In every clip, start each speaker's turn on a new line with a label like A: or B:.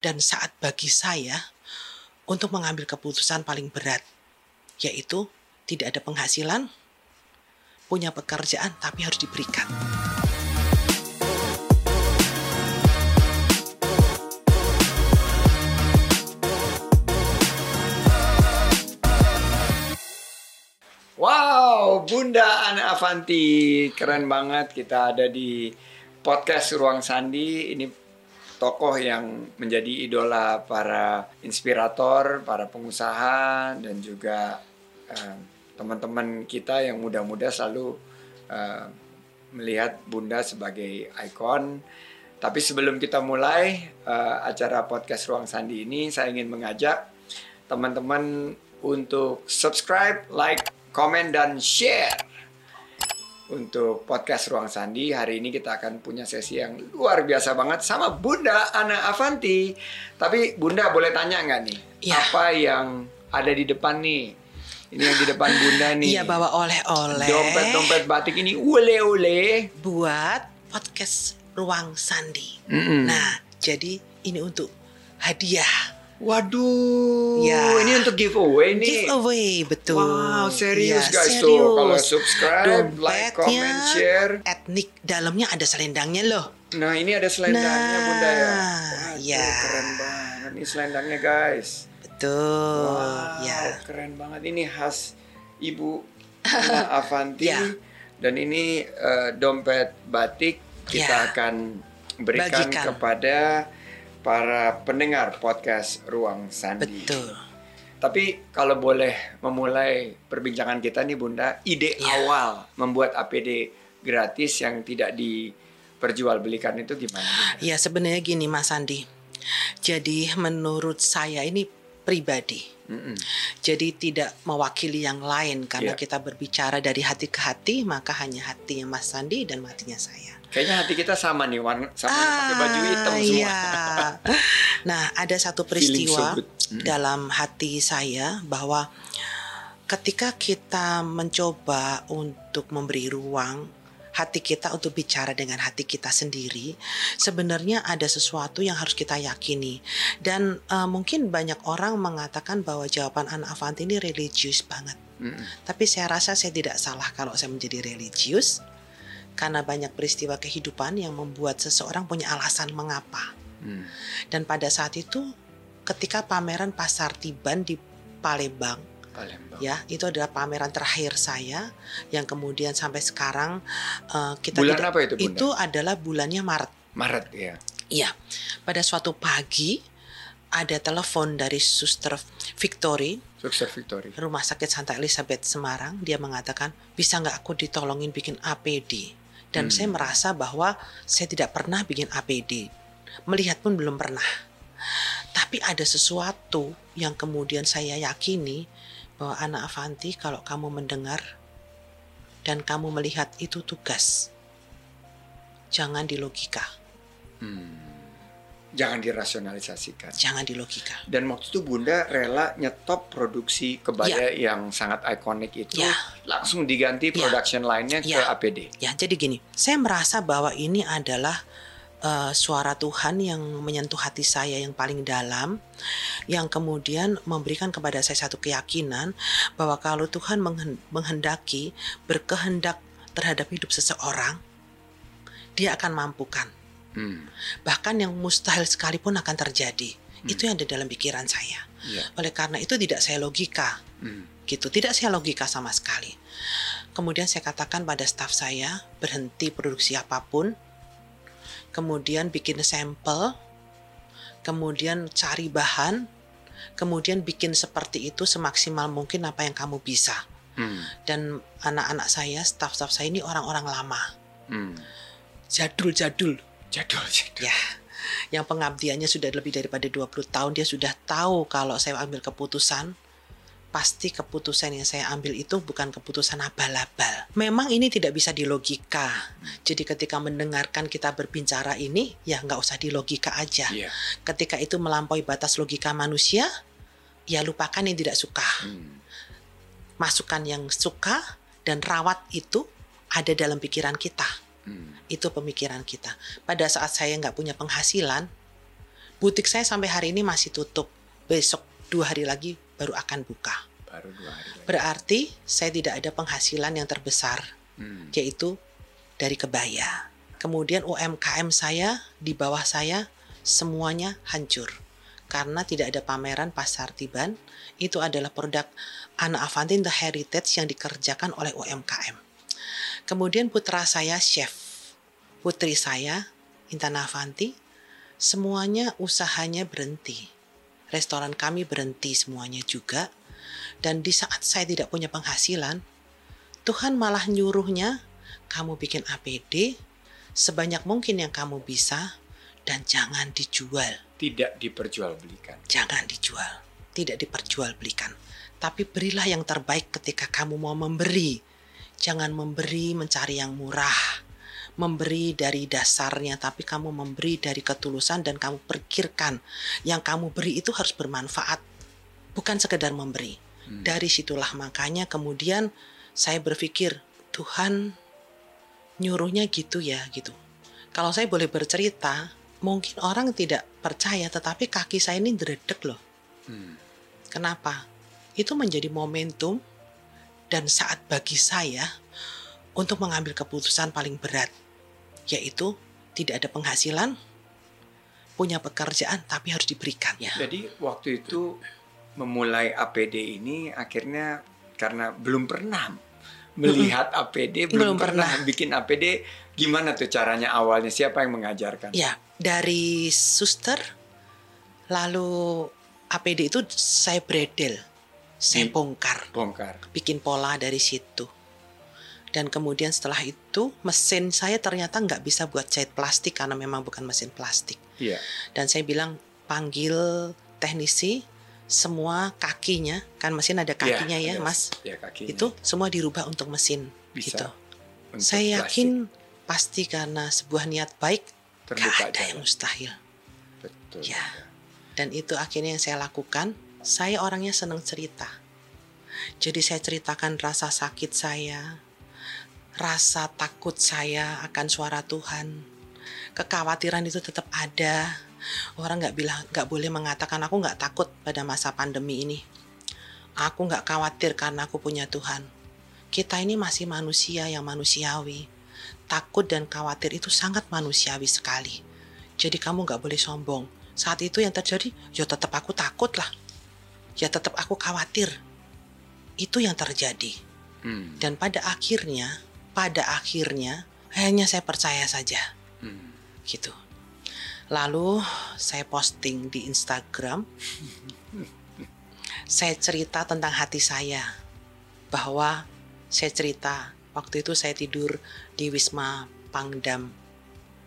A: dan saat bagi saya untuk mengambil keputusan paling berat, yaitu tidak ada penghasilan, punya pekerjaan tapi harus diberikan.
B: Wow, Bunda Ana Avanti, keren banget kita ada di podcast Ruang Sandi. Ini tokoh yang menjadi idola para inspirator, para pengusaha, dan juga uh, teman-teman kita yang muda-muda selalu uh, melihat Bunda sebagai ikon. Tapi sebelum kita mulai uh, acara podcast Ruang Sandi ini, saya ingin mengajak teman-teman untuk subscribe, like, komen, dan share untuk podcast Ruang Sandi. Hari ini kita akan punya sesi yang luar biasa banget sama Bunda Ana Avanti. Tapi Bunda boleh tanya nggak nih?
A: Ya.
B: Apa yang ada di depan nih? Ini yang di depan Bunda nih.
A: Iya bawa oleh-oleh.
B: Dompet-dompet batik ini ule-ule.
A: Buat podcast Ruang Sandi.
B: Mm-mm.
A: Nah, jadi ini untuk hadiah.
B: Waduh,
A: Ya.
B: ini untuk giveaway nih.
A: Giveaway, betul.
B: Wow, serius
A: Ya,
B: guys tuh.
A: serius.
B: Kalau subscribe, like,
A: Dompetnya
B: comment, share.
A: Etnik dalamnya ada selendangnya loh.
B: Nah, ini ada selendangnya
A: Nah,
B: Bunda ya. Waduh,
A: ya.
B: keren banget nih selendangnya guys.
A: Betul.
B: Wow,
A: Ya.
B: keren banget ini khas Ibu Avanti.
A: Ya.
B: Dan ini eh, dompet batik kita
A: Ya.
B: akan berikan
A: Bagikan.
B: kepada para pendengar podcast Ruang Sandi.
A: Betul.
B: Tapi kalau boleh memulai perbincangan kita nih Bunda, ide
A: Ya.
B: awal membuat APD gratis yang tidak diperjualbelikan itu gimana Bunda?
A: Ya sebenarnya gini Mas Andi. Jadi menurut saya ini pribadi.
B: Mm-mm.
A: Jadi tidak mewakili yang lain karena
B: Iya.
A: kita berbicara dari hati ke hati, maka hanya hatinya Mas Sandi dan hatinya saya.
B: Kayaknya hati kita sama nih, warna sama pakai baju hitam semua.
A: iya. Nah, ada satu
B: so
A: peristiwa
B: good. Mm.
A: dalam hati saya bahwa ketika kita mencoba untuk memberi ruang hati kita untuk bicara dengan hati kita sendiri, sebenarnya ada sesuatu yang harus kita yakini. Dan eh, mungkin banyak orang mengatakan bahwa jawaban Ana Avanti ini religius banget.
B: Mm-mm.
A: Tapi saya rasa saya tidak salah kalau saya menjadi religius karena banyak peristiwa kehidupan yang membuat seseorang punya alasan mengapa.
B: Mm.
A: Dan pada saat itu ketika pameran Pasar Tiban di Palembang
B: Palembang.
A: ya, itu adalah pameran terakhir saya yang kemudian sampai sekarang eh, kita
B: Bulan
A: tidak-
B: apa itu Bunda?
A: itu adalah bulannya Maret.
B: Maret ya.
A: Iya. Pada suatu pagi ada telepon dari Suster Victory
B: Sukses Victory.
A: Rumah Sakit Santa Elizabeth Semarang, dia mengatakan, bisa nggak aku ditolongin bikin APD? Dan
B: Hmm.
A: saya merasa bahwa saya tidak pernah bikin APD. Melihat pun belum pernah. Tapi ada sesuatu yang kemudian saya yakini bahwa anak Avanti kalau kamu mendengar dan kamu melihat itu tugas. Jangan dilogika,
B: Hmm. Jangan dirasionalisasikan.
A: jangan dilogika.
B: Dan waktu itu Bunda rela nyetop produksi kebaya yang sangat ikonik itu,
A: Ya.
B: langsung diganti
A: Ya.
B: production line-nya ke
A: Ya.
B: APD.
A: Ya, jadi gini, saya merasa bahwa ini adalah eh, suara Tuhan yang menyentuh hati saya yang paling dalam, yang kemudian memberikan kepada saya satu keyakinan bahwa kalau Tuhan menghen- menghendaki berkehendak terhadap hidup seseorang, Dia akan mampukan.
B: Hmm.
A: Bahkan yang mustahil sekalipun akan terjadi. Itu yang ada dalam pikiran saya.
B: Ya.
A: Oleh karena itu tidak saya logika
B: Hmm.
A: gitu tidak saya logika sama sekali kemudian saya katakan pada staf saya berhenti produksi apa pun kemudian bikin sampel kemudian cari bahan kemudian bikin seperti itu semaksimal mungkin apa yang kamu bisa
B: Hmm.
A: dan anak-anak saya staf-staf saya ini orang-orang lama
B: Hmm.
A: jadul-jadul
B: Jadul, jadul.
A: ya yang pengabdiannya sudah lebih daripada 20 tahun dia sudah tahu kalau saya ambil keputusan pasti keputusan yang saya ambil itu bukan keputusan abal-abal. Memang ini tidak bisa dilogika. Jadi ketika mendengarkan kita berbicara ini, ya nggak usah dilogika aja.
B: Iya.
A: Ketika itu melampaui batas logika manusia, ya lupakan yang tidak suka.
B: Hmm.
A: Masukkan yang suka dan rawat itu ada dalam pikiran kita
B: Hmm.
A: itu pemikiran kita. Pada saat saya nggak punya penghasilan, butik saya sampai hari ini masih tutup. Besok dua hari lagi baru akan buka.
B: Baru dua hari lagi.
A: Berarti saya tidak ada penghasilan yang terbesar,
B: Hmm.
A: yaitu dari kebaya. Kemudian UMKM saya di bawah saya semuanya hancur karena tidak ada pameran pasar tiban. Itu adalah produk Ana Avanti The Heritage yang dikerjakan oleh UMKM. Kemudian putra saya chef, putri saya Intan Avanti, semuanya usahanya berhenti. Restoran kami berhenti semuanya juga. Dan di saat saya tidak punya penghasilan, Tuhan malah nyuruhnya, kamu bikin APD sebanyak mungkin yang kamu bisa dan jangan dijual.
B: Tidak diperjualbelikan.
A: Jangan dijual, tidak diperjualbelikan. Tapi berilah yang terbaik ketika kamu mau memberi. Jangan memberi mencari yang murah. Memberi dari dasarnya, tapi kamu memberi dari ketulusan dan kamu pikirkan yang kamu beri itu harus bermanfaat. Bukan sekedar memberi.
B: Hmm.
A: Dari situlah makanya kemudian saya berpikir, Tuhan nyuruhnya gitu ya gitu. Kalau saya boleh bercerita, mungkin orang tidak percaya tetapi kaki saya ini dredek loh.
B: Hmm.
A: Kenapa? Itu menjadi momentum dan saat bagi saya untuk mengambil keputusan paling berat, yaitu tidak ada penghasilan, punya pekerjaan tapi harus diberikan. Ya.
B: Jadi waktu itu memulai APD ini akhirnya karena belum pernah melihat APD, belum,
A: Belum
B: pernah.
A: pernah.
B: bikin APD. Gimana tuh caranya awalnya? Siapa yang mengajarkan?
A: Ya, dari suster, lalu APD itu saya bredel, saya bongkar,
B: Bongkar.
A: bikin pola dari situ. Dan kemudian setelah itu mesin saya ternyata nggak bisa buat jahit plastik karena memang bukan mesin plastik.
B: Iya.
A: Dan saya bilang panggil teknisi semua kakinya kan mesin ada kakinya ya,
B: ada-
A: mas
B: Ya kakinya.
A: itu semua dirubah untuk mesin
B: Bisa
A: gitu.
B: Untuk
A: Saya
B: plastik.
A: yakin pasti karena sebuah niat baik
B: terbuka
A: gak ada
B: jalan.
A: yang mustahil.
B: Betul.
A: Ya. Dan itu akhirnya yang saya lakukan. Saya orangnya senang cerita. Jadi saya ceritakan rasa sakit saya, rasa takut saya akan suara Tuhan. Kekhawatiran itu tetap ada. Orang nggak bilang nggak boleh mengatakan aku nggak takut pada masa pandemi ini. Aku nggak khawatir karena aku punya Tuhan. Kita ini masih manusia yang manusiawi. Takut dan khawatir itu sangat manusiawi sekali. Jadi kamu nggak boleh sombong. Saat itu yang terjadi, ya tetap aku takut lah. Ya tetap aku khawatir. Itu yang terjadi.
B: Hmm.
A: Dan pada akhirnya, pada akhirnya, hanya saya percaya saja.
B: Hmm.
A: Gitu. Lalu saya posting di Instagram. saya cerita tentang hati saya. Bahwa saya cerita waktu itu saya tidur di Wisma Pangdam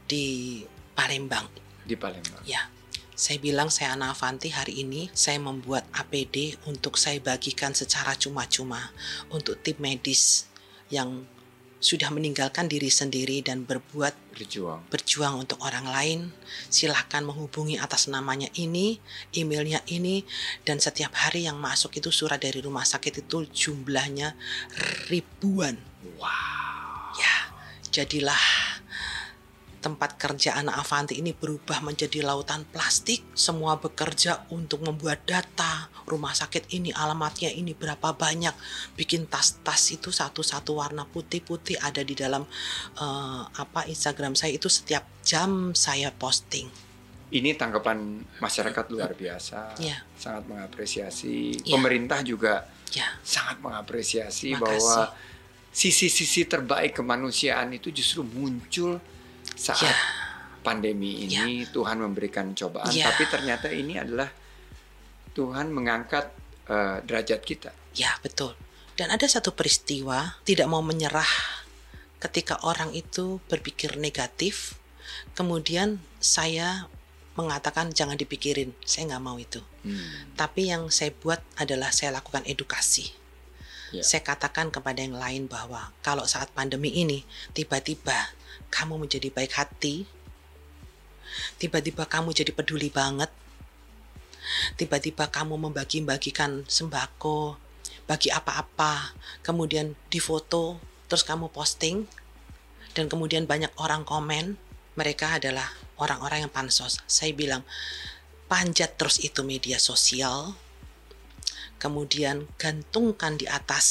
A: di Palembang.
B: Di Palembang.
A: Ya, saya bilang saya Ana Avanti hari ini saya membuat APD untuk saya bagikan secara cuma-cuma untuk tim medis yang sudah meninggalkan diri sendiri dan berbuat
B: Berjuang.
A: berjuang untuk orang lain. Silahkan menghubungi atas namanya ini, emailnya ini, dan setiap hari yang masuk itu surat dari rumah sakit itu jumlahnya ribuan.
B: Wow.
A: Ya, jadilah tempat kerja anak Avanti ini berubah menjadi lautan plastik. Semua bekerja untuk membuat data. Rumah sakit ini alamatnya ini berapa banyak. Bikin tas-tas itu satu-satu warna putih-putih ada di dalam eh, apa Instagram saya itu setiap jam saya posting.
B: Ini tanggapan masyarakat luar biasa.
A: Ya.
B: Sangat mengapresiasi.
A: Ya.
B: Pemerintah juga
A: Ya,
B: sangat mengapresiasi
A: Makasih.
B: bahwa sisi-sisi terbaik kemanusiaan itu justru muncul saat
A: Ya.
B: pandemi ini Tuhan memberikan cobaan
A: Ya.
B: tapi ternyata ini adalah Tuhan mengangkat eh, derajat kita.
A: ya betul. Dan ada satu peristiwa tidak mau menyerah ketika orang itu berpikir negatif. Kemudian saya mengatakan jangan dipikirin, saya nggak mau itu.
B: Hmm.
A: Tapi yang saya buat adalah saya lakukan edukasi.
B: Ya.
A: Saya katakan kepada yang lain bahwa kalau saat pandemi ini tiba-tiba kamu menjadi baik hati, tiba-tiba kamu jadi peduli banget, tiba-tiba kamu membagi-bagikan sembako, bagi apa-apa, kemudian difoto, terus kamu posting, dan kemudian banyak orang komen, mereka adalah orang-orang yang pansos. Saya bilang, panjat terus itu media sosial, kemudian gantungkan di atas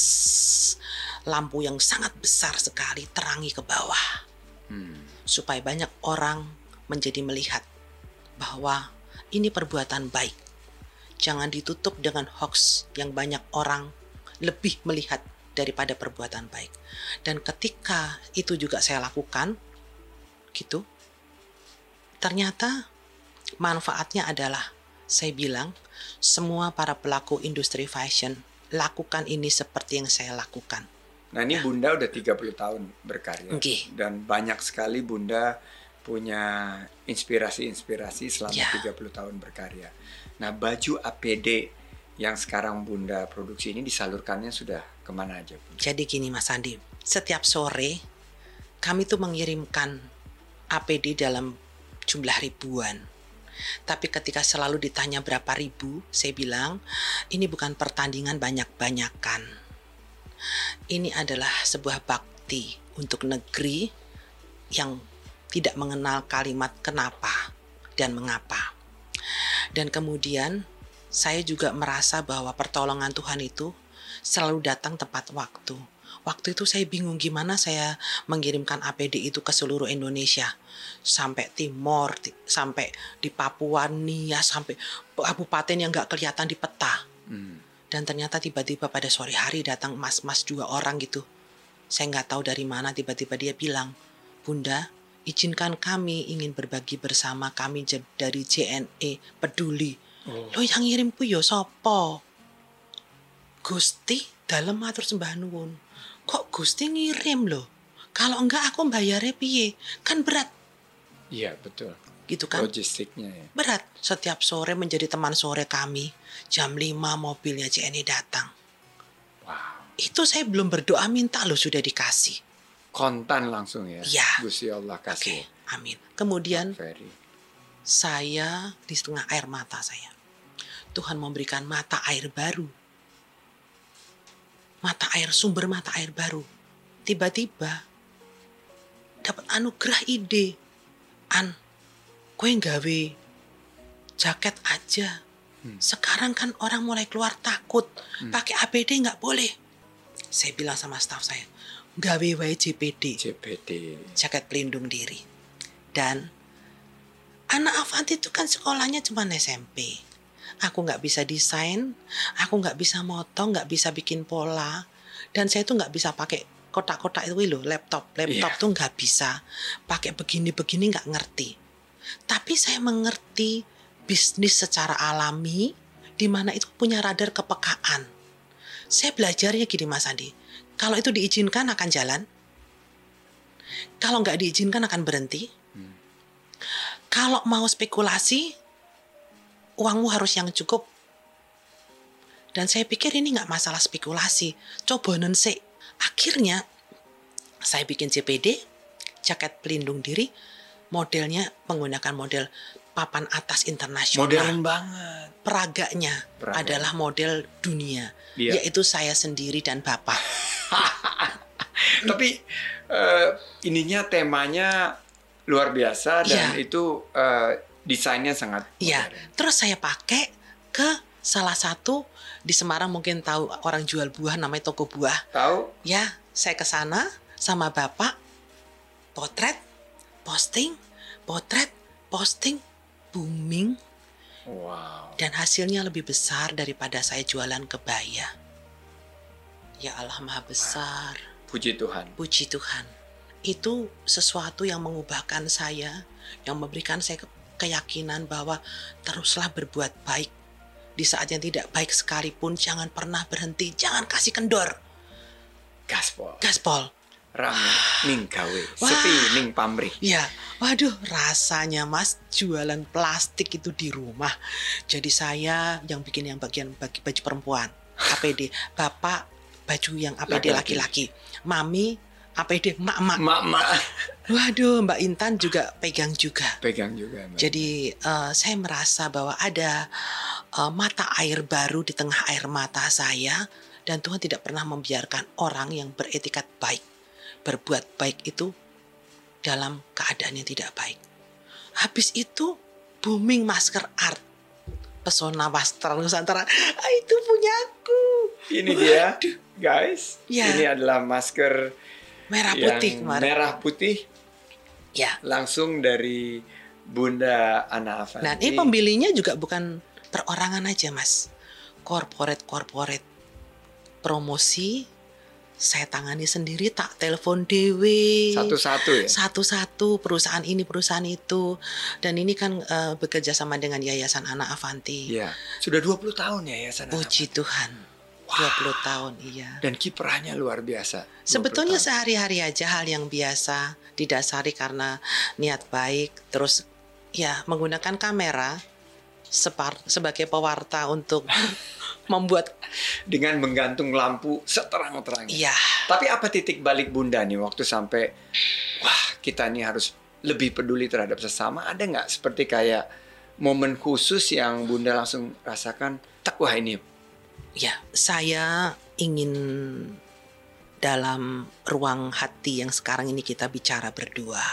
A: lampu yang sangat besar sekali, terangi ke bawah,
B: Hmm.
A: supaya banyak orang menjadi melihat bahwa ini perbuatan baik. Jangan ditutup dengan hoax yang banyak orang lebih melihat daripada perbuatan baik. Dan ketika itu juga saya lakukan, gitu, ternyata manfaatnya adalah saya bilang semua para pelaku industri fashion lakukan ini seperti yang saya lakukan.
B: Nah ini Bunda udah 30 tahun berkarya
A: Nggih.
B: dan banyak sekali Bunda punya inspirasi-inspirasi selama
A: Ya.
B: 30 tahun berkarya. Nah baju APD yang sekarang Bunda produksi ini disalurkannya sudah ke mana aja? Bu?
A: Jadi gini Mas Andi, setiap sore kami tuh mengirimkan APD dalam jumlah ribuan. Tapi ketika selalu ditanya berapa ribu, saya bilang ini bukan pertandingan banyak-banyakan. Ini adalah sebuah bakti untuk negeri yang tidak mengenal kalimat kenapa dan mengapa. Dan kemudian saya juga merasa bahwa pertolongan Tuhan itu selalu datang tepat waktu. Waktu itu saya bingung gimana saya mengirimkan APD itu ke seluruh Indonesia. Sampai Timor, ti- sampai di Papua, Nia, sampai kabupaten yang nggak kelihatan di peta.
B: Hmm.
A: Dan ternyata tiba-tiba pada sore hari datang mas-mas dua orang gitu. Saya nggak tahu dari mana tiba-tiba dia bilang, Bunda, izinkan kami ingin berbagi bersama kami dari JNE peduli.
B: Oh.
A: Lo yang ngirim ku yo sopo? Gusti dalam matur sembah nuwun. Kok Gusti ngirim loh? Kalau enggak aku bayarnya piye? Kan berat
B: Iya betul.
A: Gitu kan?
B: Logistiknya ya.
A: Berat. Setiap sore menjadi teman sore kami. Jam 5 mobilnya JNE datang.
B: Wow.
A: Itu saya belum berdoa minta loh sudah dikasih.
B: Kontan langsung ya.
A: Iya.
B: Gusti Allah kasih.
A: amin. Kemudian
B: Very.
A: saya di setengah air mata saya. Tuhan memberikan mata air baru. Mata air, sumber mata air baru. Tiba-tiba dapat anugerah ide. An, kue gawe jaket aja.
B: Hmm.
A: Sekarang kan orang mulai keluar takut. Pakai APD nggak boleh. Saya bilang sama staf saya, gawe wae JPD jaket pelindung diri. Dan anak Avanti itu kan sekolahnya cuma SMP. Aku nggak bisa desain, aku nggak bisa motong, nggak bisa bikin pola, dan saya tuh nggak bisa pakai kotak-kotak itu loh, laptop, laptop
B: Iya.
A: tuh nggak bisa, pakai begini-begini nggak ngerti. Tapi saya mengerti bisnis secara alami, di mana itu punya radar kepekaan. Saya belajarnya gini Mas Andi, kalau itu diizinkan akan jalan, kalau nggak diizinkan akan berhenti. Kalau mau spekulasi, uangmu harus yang cukup. Dan saya pikir ini nggak masalah spekulasi. Coba nense. Akhirnya saya bikin CPD, jaket pelindung diri, modelnya menggunakan model papan atas internasional.
B: Modern banget.
A: Peraganya
B: Peraga.
A: adalah model dunia,
B: Iya.
A: yaitu saya sendiri dan bapak.
B: Tapi eh, ininya temanya luar biasa dan
A: Iya.
B: itu eh, desainnya sangat
A: Iya, terus saya pakai ke salah satu di Semarang mungkin tahu orang jual buah namanya toko buah.
B: Tahu?
A: Ya, saya ke sana sama bapak, potret, posting, potret, posting, booming,
B: Wow.
A: dan hasilnya lebih besar daripada saya jualan kebaya. Ya Allah Maha Besar,
B: Puji Tuhan.
A: puji Tuhan. Itu sesuatu yang mengubahkan saya, yang memberikan saya ke- keyakinan bahwa teruslah berbuat baik. Di saat yang tidak baik sekalipun, jangan pernah berhenti, jangan kasih kendor.
B: Gaspol.
A: Gaspol.
B: Rame ning gawe. Sepi ning pamrih.
A: Ya, waduh rasanya mas jualan plastik itu di rumah. Jadi saya yang bikin yang bagian bagi baju perempuan, APD. Bapak baju yang APD
B: Laki-laki.
A: Mami APD mak-mak.
B: Mak-mak
A: Waduh, Mbak Intan juga pegang juga.
B: pegang juga. Mbak.
A: Jadi eh, saya merasa bahwa ada eh, mata air baru di tengah air mata saya dan Tuhan tidak pernah membiarkan orang yang beretikat baik berbuat baik itu dalam keadaan yang tidak baik. Habis itu booming masker art. pesona wastra Nusantara. Ah, itu punyaku.
B: Ini dia, guys.
A: Ya.
B: Ini adalah masker
A: Merah putih kemarin.
B: merah putih
A: Ya.
B: langsung dari Bunda Ana Avanti.
A: Nah, ini pembelinya juga bukan perorangan aja, Mas. Corporate-corporate promosi saya tangani sendiri tak telepon dewe
B: Satu-satu ya.
A: satu-satu perusahaan ini perusahaan itu dan ini kan eh, bekerja sama dengan Yayasan Anak Avanti.
B: Iya. Sudah 20 tahun ya Yayasan Ana
A: Puji Tuhan. 20 tahun iya.
B: Dan kiprahnya luar biasa. 20
A: Sebetulnya sehari-hari aja hal yang biasa didasari karena niat baik terus ya menggunakan kamera separ, sebagai pewarta untuk membuat
B: dengan menggantung lampu seterang-terangnya.
A: iya
B: Tapi apa titik balik Bunda nih waktu sampai wah kita nih harus lebih peduli terhadap sesama? Ada nggak seperti kayak momen khusus yang Bunda langsung rasakan? Tak wah ini
A: ya saya ingin dalam ruang hati yang sekarang ini kita bicara berdua.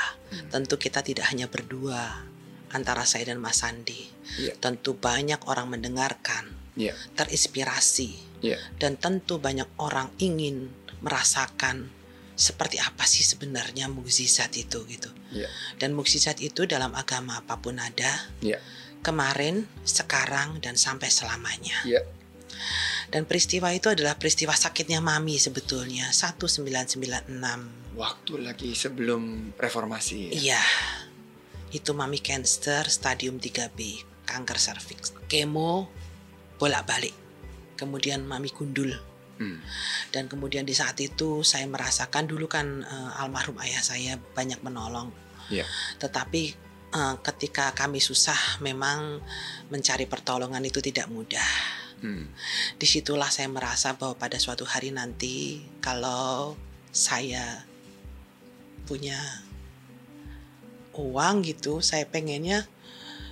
A: Tentu kita tidak hanya berdua antara saya dan Mas Sandi.
B: Iya.
A: Tentu banyak orang mendengarkan,
B: Iya,
A: terinspirasi
B: iya,
A: dan tentu banyak orang ingin merasakan seperti apa sih sebenarnya mukjizat itu gitu.
B: iya,
A: Dan mukjizat itu dalam agama apa pun ada,
B: iya,
A: kemarin, sekarang dan sampai selamanya.
B: iya.
A: Dan peristiwa itu adalah peristiwa sakitnya mami sebetulnya 1996.
B: Waktu lagi sebelum reformasi. ya?
A: Iya. Itu mami cancer stadium 3B, kanker serviks. Kemo bolak-balik. Kemudian mami gundul.
B: Hmm.
A: Dan kemudian di saat itu saya merasakan dulu kan eh, almarhum ayah saya banyak menolong.
B: Iya.
A: Tetapi eh, ketika kami susah memang mencari pertolongan itu tidak mudah.
B: Hmm.
A: Di situlah saya merasa bahwa pada suatu hari nanti kalau saya punya uang gitu, saya pengennya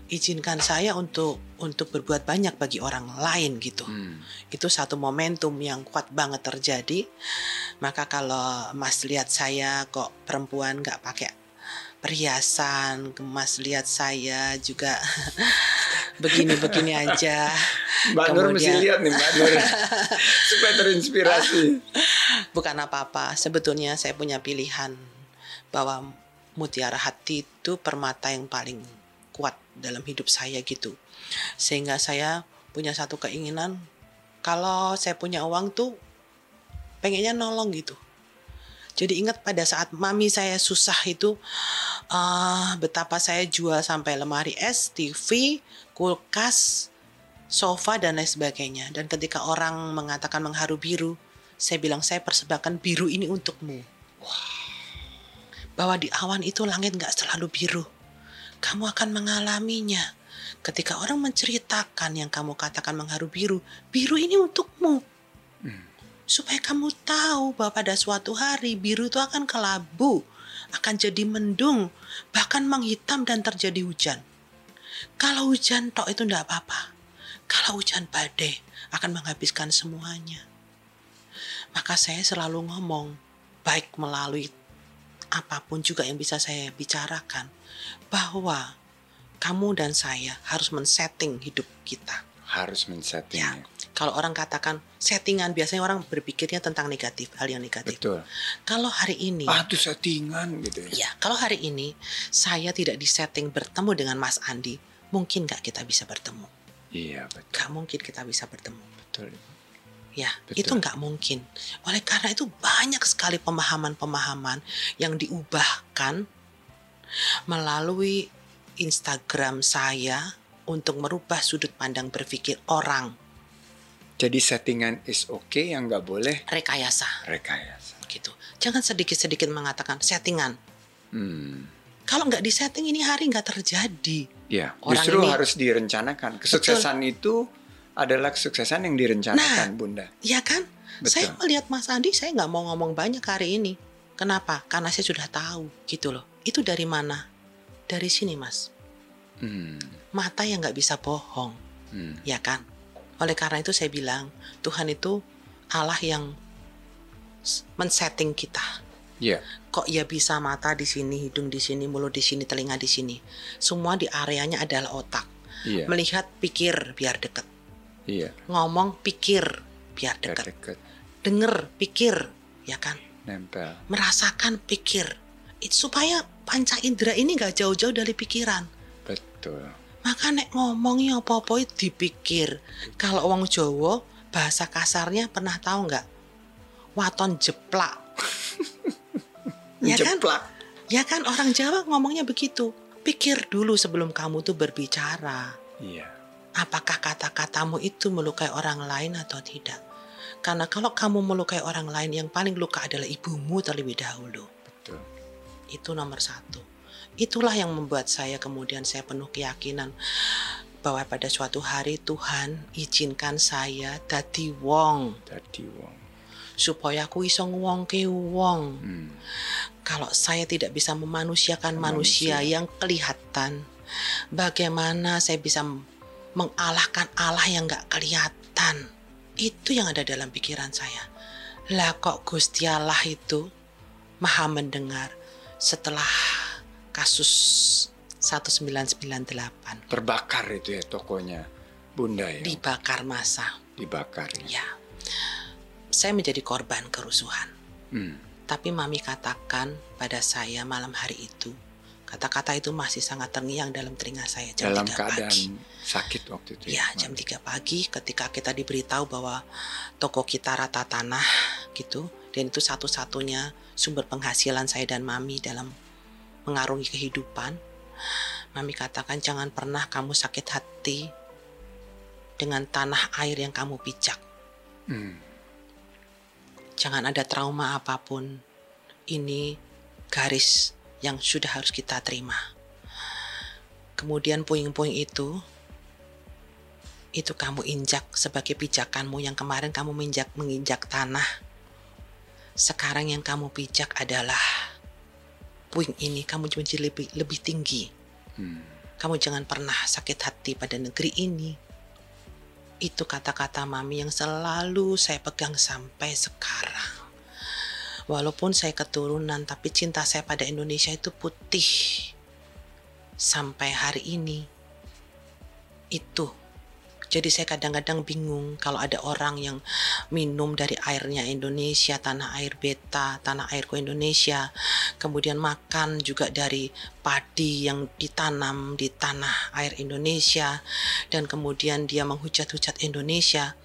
A: izinkan saya untuk untuk berbuat banyak bagi orang lain gitu.
B: Hmm.
A: Itu satu momentum yang kuat banget terjadi. Maka kalau Mas lihat saya kok perempuan nggak pakai perhiasan, Mas lihat saya juga begini-begini aja.
B: Mbak Nur mesti
A: Kemudian-
B: lihat nih Mbak Nur supaya terinspirasi.
A: bukan apa-apa. Sebetulnya saya punya pilihan bahwa mutiara hati itu permata yang paling kuat dalam hidup saya gitu. Sehingga saya punya satu keinginan kalau saya punya uang tuh pengennya nolong gitu. Jadi ingat pada saat mami saya susah itu ah, betapa saya jual sampai lemari es, TV, kulkas, sofa dan lain sebagainya. Dan ketika orang mengatakan mengharu biru, saya bilang saya persembahkan biru ini untukmu. Bahwa di awan itu langit nggak selalu biru. Kamu akan mengalaminya. Ketika orang menceritakan yang kamu katakan mengharu biru, biru ini untukmu. Supaya kamu tahu bahwa pada suatu hari biru itu akan kelabu, akan jadi mendung, bahkan menghitam dan terjadi hujan. Kalau hujan tok itu enggak apa-apa. Kalau hujan badai akan menghabiskan semuanya. Maka saya selalu ngomong, baik melalui apa pun juga yang bisa saya bicarakan, bahwa kamu dan saya harus men-setting hidup kita.
B: Harus
A: Ya,
B: men-settingnya.
A: kalau orang katakan settingan, biasanya orang berpikirnya tentang negatif, hal yang negatif.
B: Betul.
A: Kalau hari ini,
B: Ah, itu settingan gitu ya.
A: ya, kalau hari ini saya tidak disetting bertemu dengan Mas Andi, mungkin nggak kita bisa bertemu.
B: Iya, betul.
A: Nggak mungkin kita bisa bertemu.
B: betul.
A: Ya,
B: Betul.
A: itu nggak mungkin. Oleh karena itu banyak sekali pemahaman-pemahaman yang diubahkan melalui Instagram saya untuk merubah sudut pandang berpikir orang
B: Jadi settingan is okay yang nggak boleh
A: rekayasa
B: rekayasa.
A: gitu. Jangan sedikit-sedikit mengatakan settingan.
B: Hmm.
A: Kalau nggak disetting ini hari nggak terjadi.
B: Ya,
A: Orang
B: justru
A: ini-
B: harus direncanakan. Kesuksesan itu adalah kesuksesan yang direncanakan, Bunda.
A: Ya kan?
B: Betul.
A: Saya melihat Mas Andi, saya nggak mau ngomong banyak hari ini. Kenapa? Karena saya sudah tahu gitu loh. Itu dari mana? Dari sini Mas.
B: Hmm.
A: Mata yang nggak bisa bohong,
B: Hmm.
A: ya kan? Oleh karena itu saya bilang Tuhan itu Allah yang men-setting kita.
B: Ya,
A: Kok ia bisa mata di sini, hidung di sini, mulut di sini, telinga di sini. Semua di areanya adalah otak.
B: Iya.
A: Melihat pikir biar deket.
B: Iya.
A: Ngomong pikir biar
B: Biar
A: deket.
B: deket.
A: Denger pikir, ya kan?
B: Nempel.
A: Merasakan pikir. It, supaya panca indera ini nggak jauh-jauh dari pikiran.
B: Betul.
A: Maka nek ngomongnya apa-apa itu dipikir. Kalau wong Jawa bahasa kasarnya pernah tahu nggak? Waton jeplak. ya kan?
B: Jeplak.
A: Ya kan orang Jawa ngomongnya begitu. Pikir dulu sebelum kamu tuh berbicara.
B: Iya.
A: Apakah kata-katamu itu melukai orang lain atau tidak? Karena kalau kamu melukai orang lain, yang paling luka adalah ibumu terlebih dahulu. Itu nomor satu. Itulah yang membuat saya kemudian saya penuh keyakinan bahwa pada suatu hari Tuhan izinkan saya dadi wong
B: Tadi wong.
A: supaya aku iso ngwongke wong.
B: Hmm.
A: Kalau saya tidak bisa memanusiakan manusia,
B: Manusia.
A: yang kelihatan, bagaimana saya bisa mengalahkan Allah yang nggak kelihatan? Itu yang ada dalam pikiran saya. Lah kok Gusti Allah itu maha mendengar setelah kasus 1998
B: Terbakar itu ya tokonya. Bunda ya.
A: dibakar massa.
B: Dibakar. Ya.
A: Ya, saya menjadi korban kerusuhan.
B: Hmm.
A: Tapi mami katakan pada saya malam hari itu, kata-kata itu masih sangat terngiang dalam telinga saya jam
B: Dalam
A: 3
B: keadaan
A: pagi.
B: sakit waktu itu.
A: Ya, jam 3 pagi ketika kita diberitahu bahwa toko kita rata tanah gitu. Dan itu satu-satunya sumber penghasilan saya dan mami dalam mengarungi kehidupan. Mami katakan jangan pernah kamu sakit hati dengan tanah air yang kamu pijak.
B: Hmm.
A: Jangan ada trauma apa pun. Ini garis yang sudah harus kita terima. Kemudian puing-puing itu, itu kamu injak sebagai pijakanmu yang kemarin kamu menginjak menginjak tanah. Sekarang yang kamu pijak adalah puing ini kamu menjadi lebih lebih tinggi.
B: Hmm.
A: Kamu jangan pernah sakit hati pada negeri ini. Itu kata-kata mami yang selalu saya pegang sampai sekarang. Walaupun saya keturunan, tapi cinta saya pada Indonesia itu putih. Sampai hari ini. Itu. Jadi saya kadang-kadang bingung kalau ada orang yang minum dari airnya Indonesia, tanah air beta, tanah airku Indonesia, kemudian makan juga dari padi yang ditanam di tanah air Indonesia, dan kemudian dia menghujat-hujat Indonesia.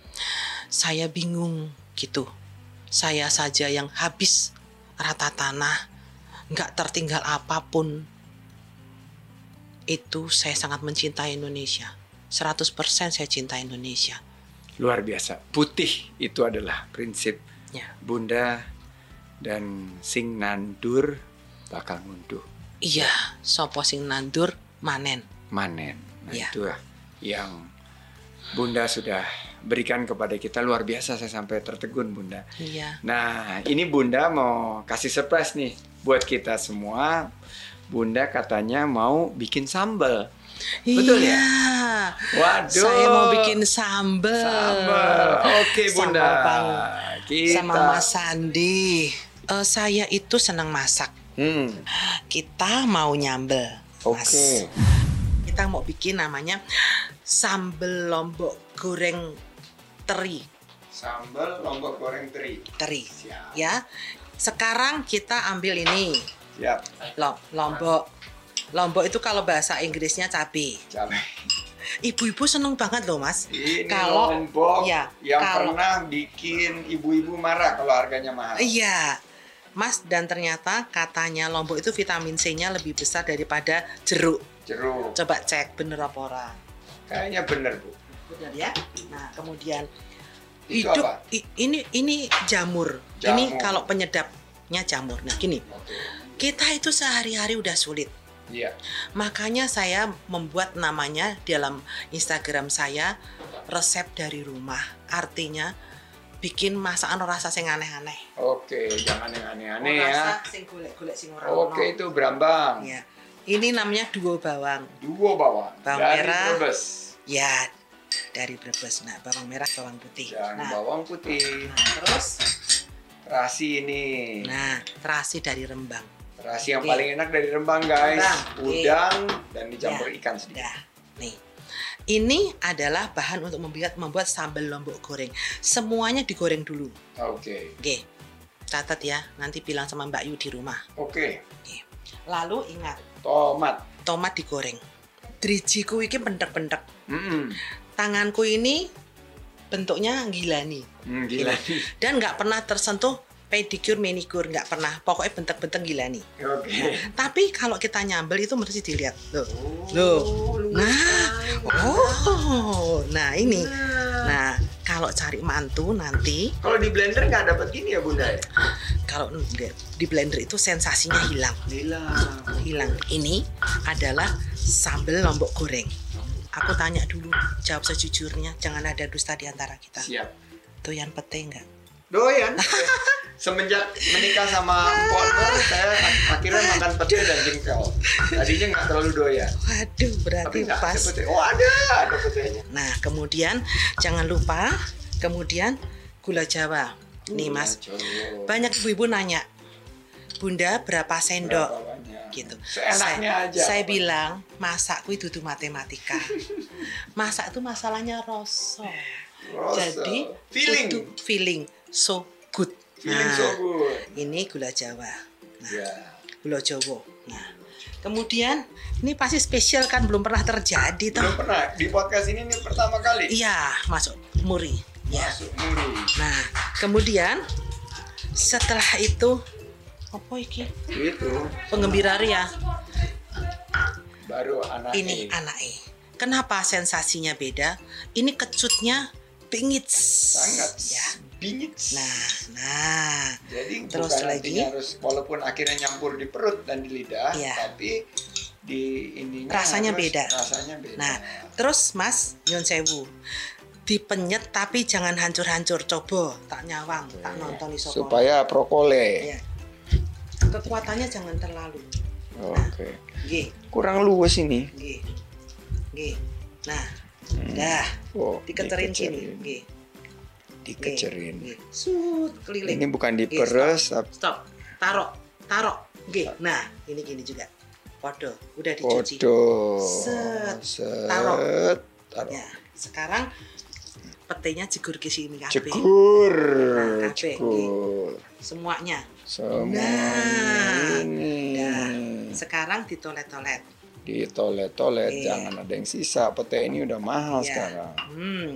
A: Saya bingung gitu. Saya saja yang habis rata tanah, nggak tertinggal apa pun. Itu saya sangat mencintai Indonesia. 100% saya cinta Indonesia.
B: Luar biasa. Putih itu adalah prinsip
A: Ya.
B: Bunda dan sing nandur bakal ngunduh
A: Iya, sopo sing nandur manen.
B: manen. Nah,
A: Ya.
B: itulah yang Bunda sudah berikan kepada kita luar biasa saya sampai tertegun Bunda.
A: Iya.
B: Nah, ini Bunda mau kasih surprise nih buat kita semua. Bunda katanya mau bikin sambal. Betul ya?
A: Iya.
B: Waduh.
A: Saya mau bikin sambel.
B: Sambal. Oke, Bunda.
A: Sama Bang,
B: Kita
A: sama Mas Sandi. Eh, saya itu senang masak.
B: Hmm.
A: Kita mau nyambel.
B: Oke.
A: Kita mau bikin namanya sambel lombok goreng teri.
B: Sambal lombok goreng teri.
A: Teri.
B: Siap.
A: Ya. Sekarang kita ambil ini.
B: Siap.
A: Lo- lombok. Lombok itu kalau bahasa Inggrisnya cabai.
B: Cabai.
A: Ibu-ibu seneng banget loh mas.
B: Ini
A: Kalau-
B: lombok
A: ya,
B: yang
A: kalau-
B: pernah bikin ibu-ibu marah kalau harganya mahal.
A: Iya, Mas dan ternyata katanya lombok itu vitamin C-nya lebih besar daripada jeruk.
B: Jeruk.
A: Coba cek bener apa ora.
B: Kayaknya bener, Bu.
A: Bener ya? Nah, kemudian
B: Itu
A: hidup
B: apa?
A: i- ini ini jamur.
B: Jamur.
A: Ini kalau penyedapnya jamur. Nah, gini.
B: Oke.
A: Kita itu sehari-hari udah sulit.
B: Iya.
A: Makanya saya membuat namanya dalam Instagram saya resep dari rumah. Artinya bikin masakan rasa sing aneh-aneh.
B: Oke, jangan yang aneh-aneh ya.
A: Rasa sing golek-golek sing ora
B: Oke, itu berambang.
A: Ya. Ini namanya duo bawang.
B: Duo bawang.
A: Bawang
B: dari
A: merah.
B: Brebes.
A: Ya, dari Brebes. Nah, bawang merah, bawang putih.
B: Dan
A: Nah,
B: bawang putih.
A: nah, terus
B: Terasi ini.
A: nah, terasi dari Rembang.
B: Terasi yang
A: Oke.
B: paling enak dari Rembang, guys.
A: Rembang.
B: Udang dan dicampur
A: Ya,
B: ikan sedikit.
A: Dah. Nih. Ini adalah bahan untuk membuat membuat sambal lombok goreng. Semuanya digoreng dulu.
B: Oke.
A: Oke. Catat ya, nanti bilang sama Mbak Yu di rumah.
B: Oke.
A: Oke. Lalu ingat,
B: Tomat.
A: tomat digoreng. Drijiku iki pendek-pendek.
B: Mm-mm.
A: Tanganku ini bentuknya gila nih.
B: Hmm, gila nih.
A: Dan nggak pernah tersentuh pedicure, manicure, nggak pernah. Pokoknya bentek-bentek gila nih.
B: Oke.
A: Tapi kalau kita nyambel itu mesti dilihat. Loh.
B: Oh,
A: Loh. Nah. Oh. Nah, ini.
B: Nah.
A: Nah, kalau cari mantu nanti
B: Kalau di blender nggak dapat gini ya bunda ya?
A: kalau di blender itu sensasinya hilang.
B: Gila.
A: Hilang. Ini adalah sambal lombok goreng. Aku tanya dulu, jawab sejujurnya, jangan ada dusta di antara kita.
B: Siap.
A: Doyan pete enggak?
B: Doyan. Semenjak menikah sama Nur, saya ak- akhirnya makan pete dan jengkol. Tadinya nggak terlalu doyan.
A: Waduh,
B: Tapi
A: berarti
B: nggak
A: pas.
B: ada. Oh ada, ada petenya.
A: Nah, kemudian jangan lupa, kemudian gula Jawa. Nih Mas, banyak ibu-ibu nanya, Bunda berapa sendok?
B: Berapa?
A: Gitu.
B: Seenaknya
A: saya,
B: aja.
A: Saya bilang masak kuwi dudu matematika. masak itu masalahnya. Rasa. Jadi
B: feeling.
A: kudu feeling so good.
B: Feeling
A: Nah,
B: so good.
A: Ini gula Jawa. Nah,
B: Ya.
A: gula Jawa. Nah, kemudian ini pasti spesial kan belum pernah terjadi toh.
B: Belum pernah di podcast ini ini pertama kali.
A: Iya, masuk muri. Ya.
B: Masuk muri.
A: Nah, kemudian setelah itu apa iki?
B: Itu
A: Penggembira Ria.
B: baru anak
A: Ini anaknya. Kenapa sensasinya beda? Ini kecutnya bingit.
B: sangat
A: Ya.
B: Bingit.
A: Nah, nah.
B: Jadi
A: Terus
B: bukan
A: lagi?
B: harus walaupun akhirnya nyampur di perut dan di lidah,
A: Iya.
B: tapi di ininya
A: Rasanya
B: harus-
A: beda.
B: Rasanya beda.
A: Nah, terus Mas Nyun Sewu. Dipenyet tapi jangan hancur-hancur. Coba tak nyawang, tak nonton iso
B: supaya prokole.
A: Ya. Kekuatannya jangan terlalu.
B: Oke.
A: Nggih,
B: Kurang luwes ini.
A: nggih. Nggih. Nah, dah
B: Oh,
A: dikecerin sini.
B: Dikecerin.
A: Sut keliling.
B: Ini bukan diperes, tapi
A: Stop. Taruh, taruh. Nggih. Nah, ini gini juga. Podo, udah dicuci.
B: podo.
A: Set.
B: Set.
A: Taruh.
B: Taruh.
A: Ya, sekarang petenya jegur ke sini kabeh.
B: Cekur.
A: Nah, kabeh. Semuanya.
B: Semua
A: Nah.
B: ini.
A: Nah, sekarang ditolet-tolet.
B: Ditolet-tolet,
A: Iya.
B: jangan ada yang sisa. Pete ini udah mahal
A: Ya.
B: sekarang.
A: Hmm.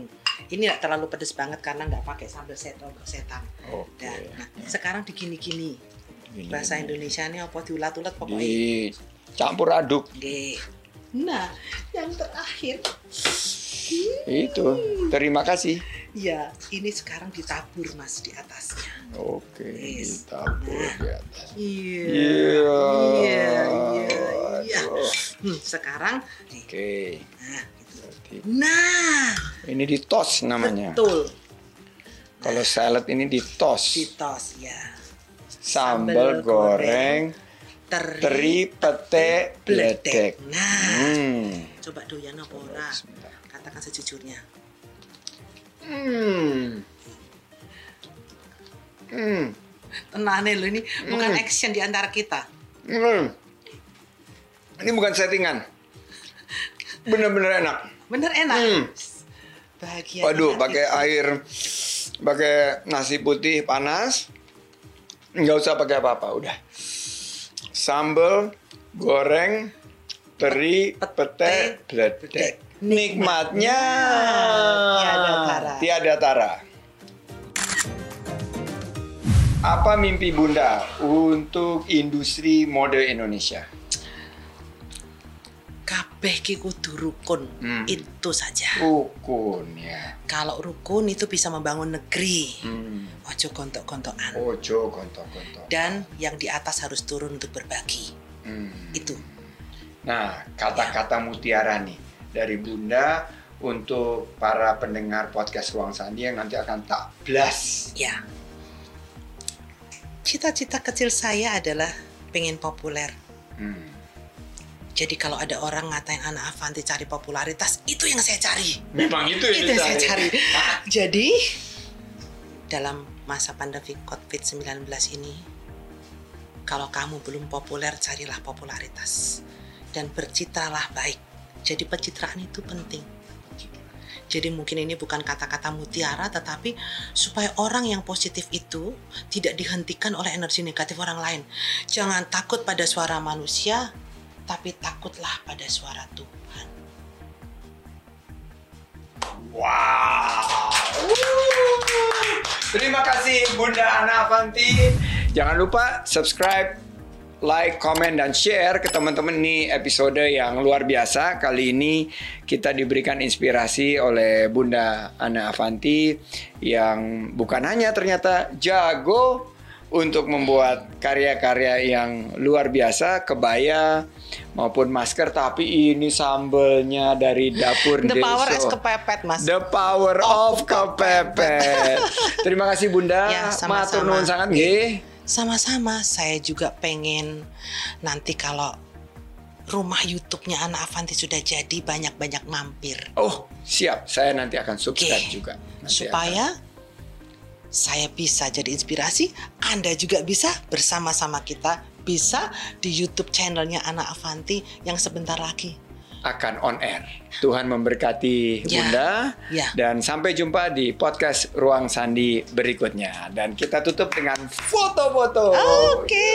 A: Ini nggak terlalu pedes banget karena nggak pakai sambal setan setan.
B: Oke.
A: Nah, nah, sekarang digini-gini.
B: Gini.
A: Bahasa Indonesia ini apa diulat-ulat pokoknya.
B: Dicampur aduk.
A: Oke. Nah, yang terakhir,
B: Itu. Terima kasih.
A: ya ini sekarang ditabur mas di atasnya.
B: Oke,
A: Yes.
B: ditabur di atas.
A: Iya.
B: Iya.
A: Iya, iya, iya. Hmm, sekarang, nih,
B: Oke.
A: nah, Nah,
B: Ini di tos namanya.
A: betul.
B: Kalau salad ini di tos.
A: Ditos ya.
B: Sambal goreng,
A: Teri,
B: teri, pete, bledek.
A: Nah,
B: Hmm.
A: coba doyan apa ora? Katakan sejujurnya.
B: Hmm. Hmm.
A: Tenane lo ini bukan action di antara kita.
B: Hmm. Ini bukan settingan. Bener-bener enak.
A: Bener enak.
B: Hmm.
A: Bahagia.
B: Waduh, pakai air, pakai nasi putih panas, nggak usah pakai apa-apa, udah. Sambal, goreng, teri,
A: Pete, bledek.
B: bledek. Nikmatnya
A: Tiada tara.
B: Tiada tara. Apa mimpi Bunda untuk industri mode Indonesia?
A: Kabeh ki kudu rukun.
B: Hmm.
A: Itu saja.
B: Rukun ya.
A: Kalau rukun itu bisa membangun negeri.
B: Hmm.
A: Ojo gontok-gontokan.
B: Ojo gontok-gontok.
A: Dan yang di atas harus turun untuk berbagi.
B: Hmm.
A: Itu.
B: Nah, kata-kata mutiara nih dari Bunda untuk para pendengar podcast Ruang Sandi yang nanti akan tak blast.
A: Ya. Cita-cita kecil saya adalah pengen populer.
B: Hmm.
A: Jadi kalau ada orang ngatain anak Avanti cari popularitas, itu yang saya cari.
B: Memang itu yang
A: itu yang saya cari. Jadi dalam masa pandemi COVID-19 ini, kalau kamu belum populer, carilah popularitas dan bercitralah baik. Jadi pencitraan itu penting. Jadi mungkin ini bukan kata-kata mutiara tetapi supaya orang yang positif itu tidak dihentikan oleh energi negatif orang lain. Jangan takut pada suara manusia, tapi takutlah pada suara Tuhan.
B: Wow. Terima kasih Bunda Ana Avanti. Jangan lupa subscribe, like, komen, dan share ke teman-teman ini episode yang luar biasa. Kali ini kita diberikan inspirasi oleh Bunda Ana Avanti yang bukan hanya ternyata jago untuk membuat karya-karya yang luar biasa, kebaya maupun masker, tapi ini sambelnya dari dapur
A: The
B: Deso.
A: power is kepepet, Mas.
B: The power of kepepet. Terima kasih Bunda.
A: Ya, sama-sama.
B: Matur nuwun sangat nggih.
A: Sama-sama, saya juga pengen nanti kalau rumah YouTube-nya Anak Avanti sudah jadi banyak-banyak mampir.
B: Oh, siap. Saya nanti akan subscribe
A: Oke.
B: juga. Nanti
A: Supaya saya bisa jadi inspirasi, Anda juga bisa bersama-sama kita bisa di YouTube channelnya Anak Avanti yang sebentar lagi.
B: akan on air. Tuhan memberkati
A: Ya,
B: Bunda
A: ya.
B: dan sampai jumpa di podcast Ruang Sandi berikutnya dan kita tutup dengan foto-foto.
A: Oke.